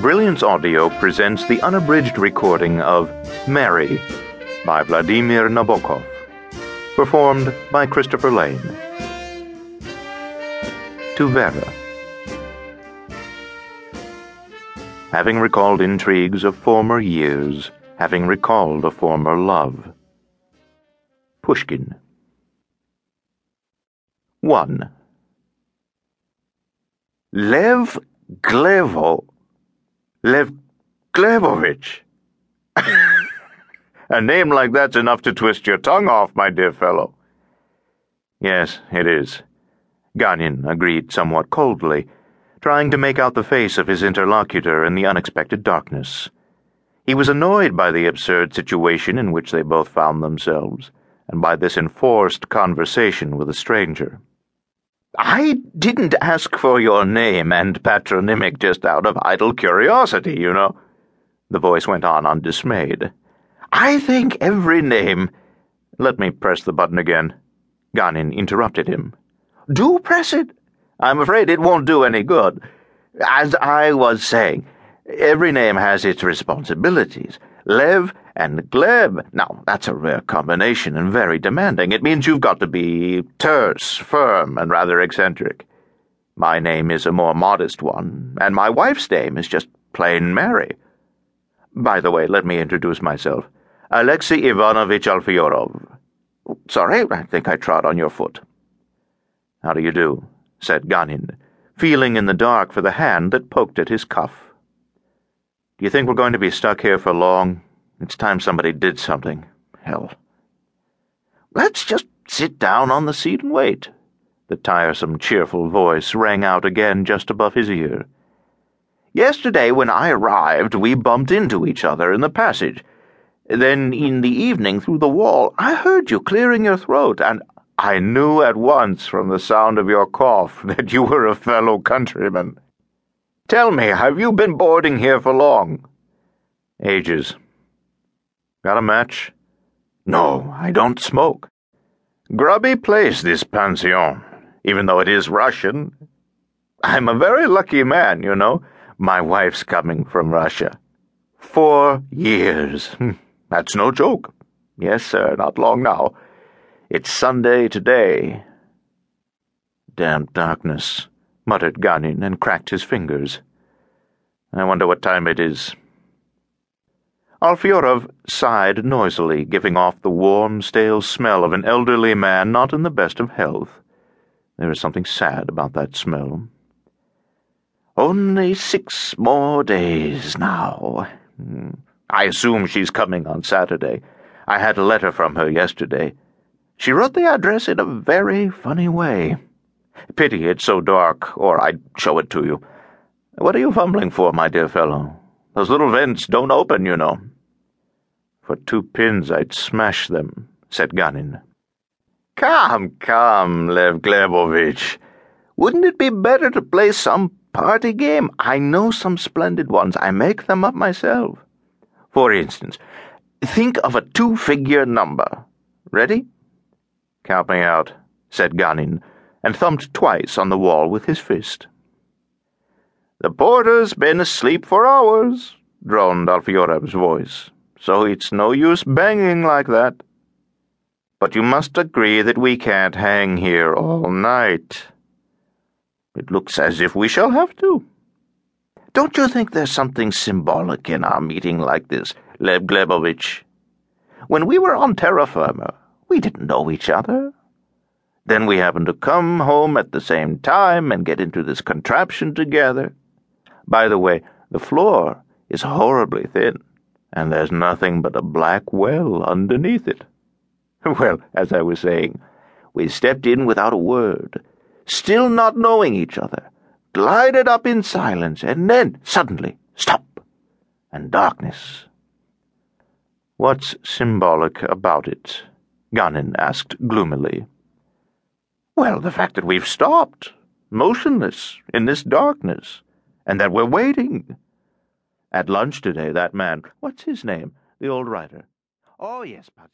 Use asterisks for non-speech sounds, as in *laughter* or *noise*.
Brilliance Audio presents the unabridged recording of Mary by Vladimir Nabokov, performed by Christopher Lane. To Vera. Having recalled intrigues of former years, having recalled a former love. Pushkin. 1. Lev Glevo. Lev Glebovich. *laughs* A name like that's enough to twist your tongue off, my dear fellow. Yes, it is. Ganin agreed somewhat coldly, trying to make out the face of his interlocutor in the unexpected darkness. He was annoyed by the absurd situation in which they both found themselves, and by this enforced conversation with a stranger. I didn't ask for your name and patronymic just out of idle curiosity, you know. The voice went on undismayed. I think every name. Let me press the button again. Ganin interrupted him. Do press it. I'm afraid it won't do any good. As I was saying, every name has its responsibilities. Lev and Gleb. Now, that's a rare combination and very demanding. It means you've got to be terse, firm, and rather eccentric. My name is a more modest one, and my wife's name is just plain Mary. By the way, let me introduce myself. Alexei Ivanovich Alfyorov. Sorry, I think I trod on your foot. How do you do? said Ganin, feeling in the dark for the hand that poked at his cuff. Do you think we're going to be stuck here for long? It's time somebody did something. Hell. Let's just sit down on the seat and wait. The tiresome, cheerful voice rang out again just above his ear. Yesterday, when I arrived, we bumped into each other in the passage. Then, in the evening, through the wall, I heard you clearing your throat, and I knew at once from the sound of your cough *laughs* that you were a fellow countryman. Tell me, have you been boarding here for long? Ages. Got a match? No, I don't smoke. Grubby place, this pension, even though it is Russian. I'm a very lucky man, you know. My wife's coming from Russia. Four years. Hmm, that's no joke. Yes, sir, not long now. It's Sunday today. Damn darkness muttered Ganin and cracked his fingers. I wonder what time it is. Alfyorov sighed noisily, giving off the warm, stale smell of an elderly man not in the best of health. There is something sad about that smell. Only six more days now. Hmm. I assume she's coming on Saturday. I had a letter from her yesterday. She wrote the address in a very funny way. Pity it's so dark, or I'd show it to you. What are you fumbling for, my dear fellow? Those little vents don't open, you know. For two pins I'd smash them, said Ganin. Come, come, Lev Glebovich. Wouldn't it be better to play some party game? I know some splendid ones. I make them up myself. For instance, think of a two-figure number. Ready? Count me out, said Ganin and thumped twice on the wall with his fist. The porter's been asleep for hours, droned Alfyorov's voice, so it's no use banging like that. But you must agree that we can't hang here all night. It looks as if we shall have to. Don't you think there's something symbolic in our meeting like this, Lev Glebovich? When we were on terra firma, we didn't know each other. Then we happen to come home at the same time and get into this contraption together. By the way, the floor is horribly thin, and there's nothing but a black well underneath it. *laughs* Well, as I was saying, we stepped in without a word, still not knowing each other, glided up in silence, and then, suddenly, stop, and darkness. What's symbolic about it? Ganin asked gloomily. Well, the fact that we've stopped, motionless, in this darkness, and that we're waiting. At lunch today, that man, what's his name? The old writer. Oh, yes, Padre.